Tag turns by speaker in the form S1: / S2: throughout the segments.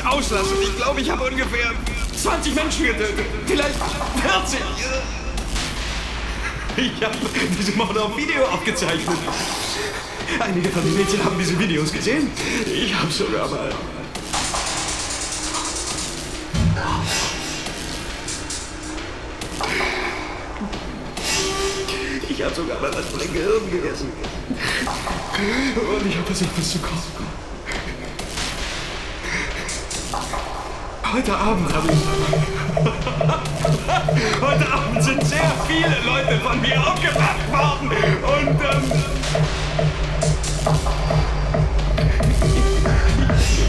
S1: nichts auslassen. Ich glaube, ich habe ungefähr 20 Menschen getötet. Vielleicht 40. Ich habe diese Mord auf Video aufgezeichnet. Einige von den Mädchen haben diese Videos gesehen. Ich habe sogar mal... Ich habe sogar mal was von den Gehirn gegessen. Und ich habe versucht, was zu kochen. Heute Abend habe ich. Heute Abend sind sehr viele Leute von mir aufgewacht worden. Und ähm.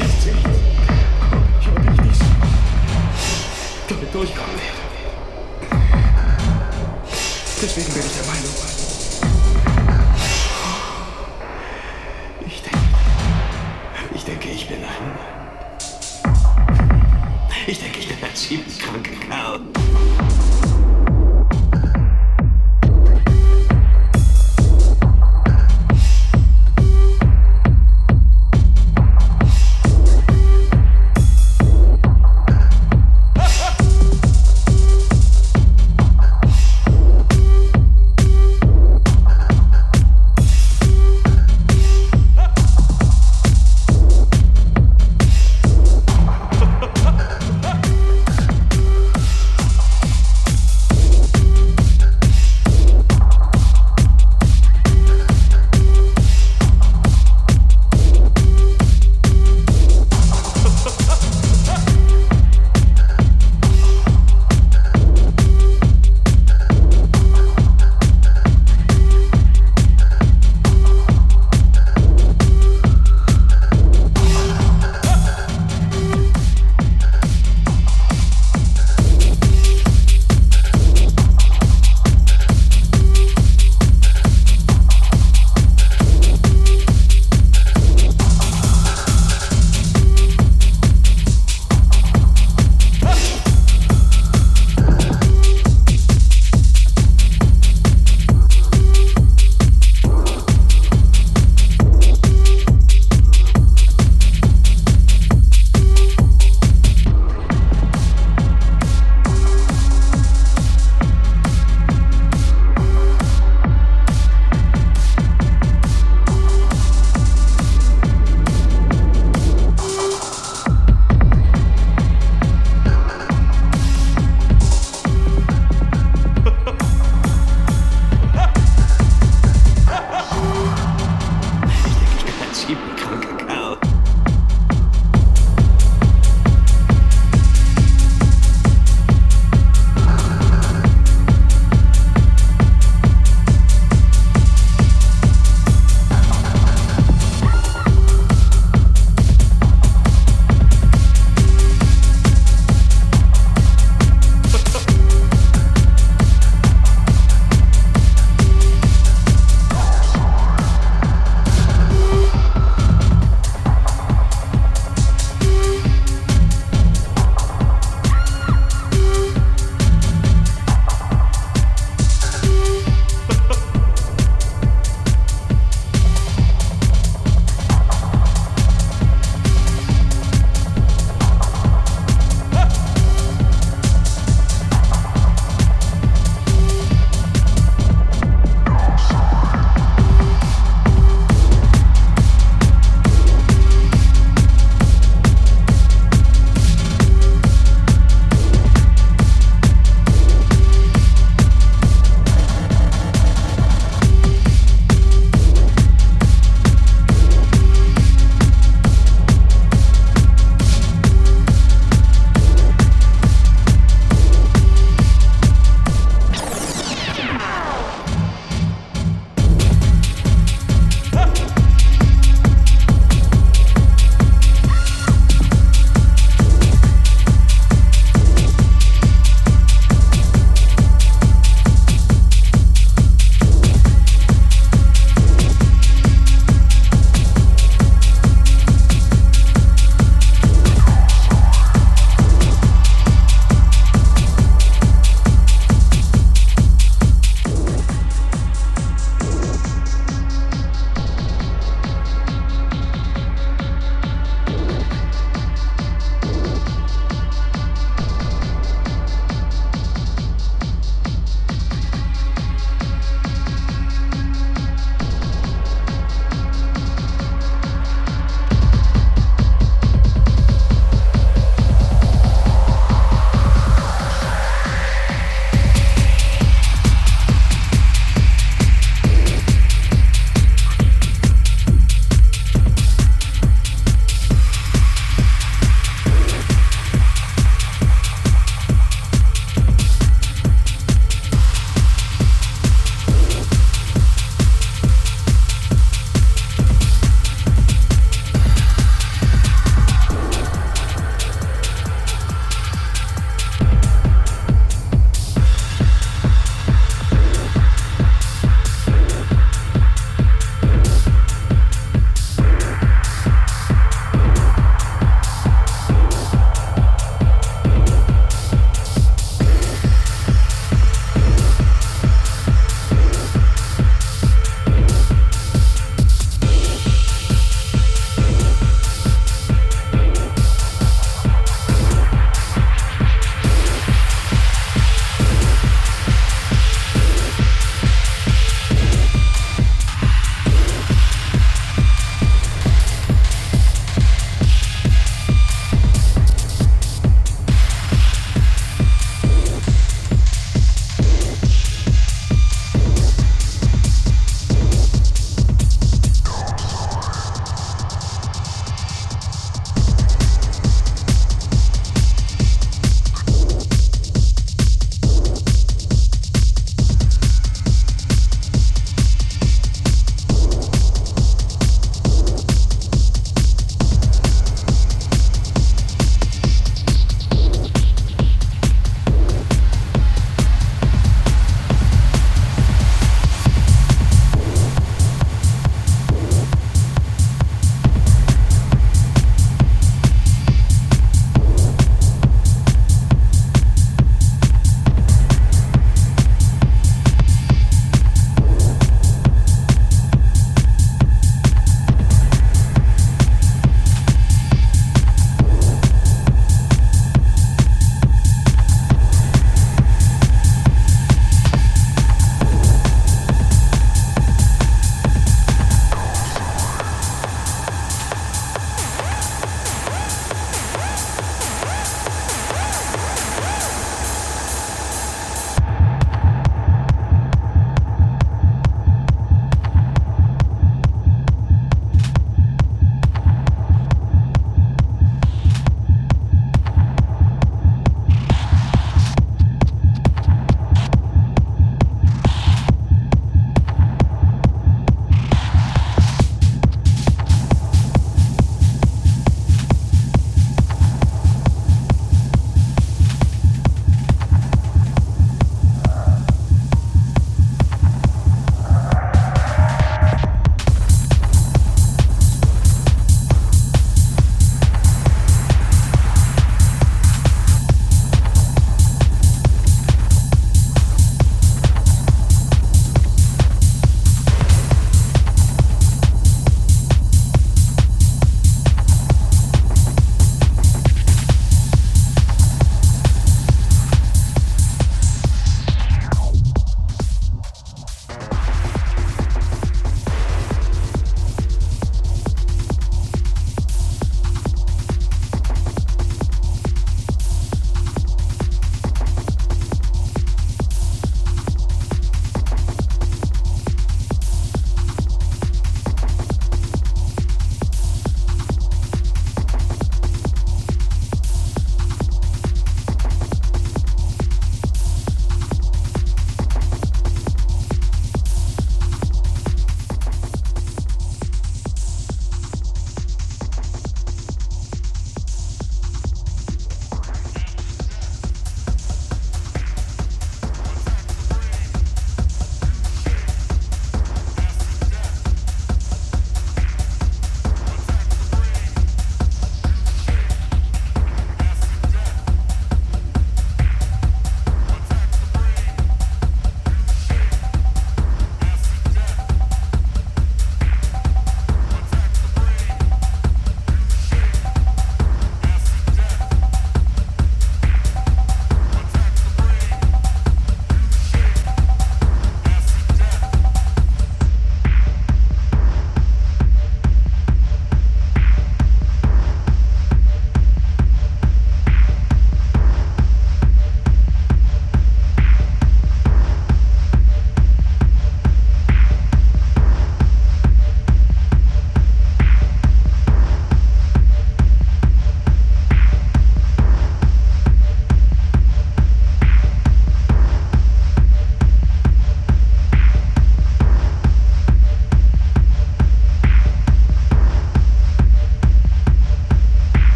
S1: Ich sehe nicht, ob ich dies damit durchkommen werde. Deswegen bin ich der Meinung. Ein. Ich denke, ich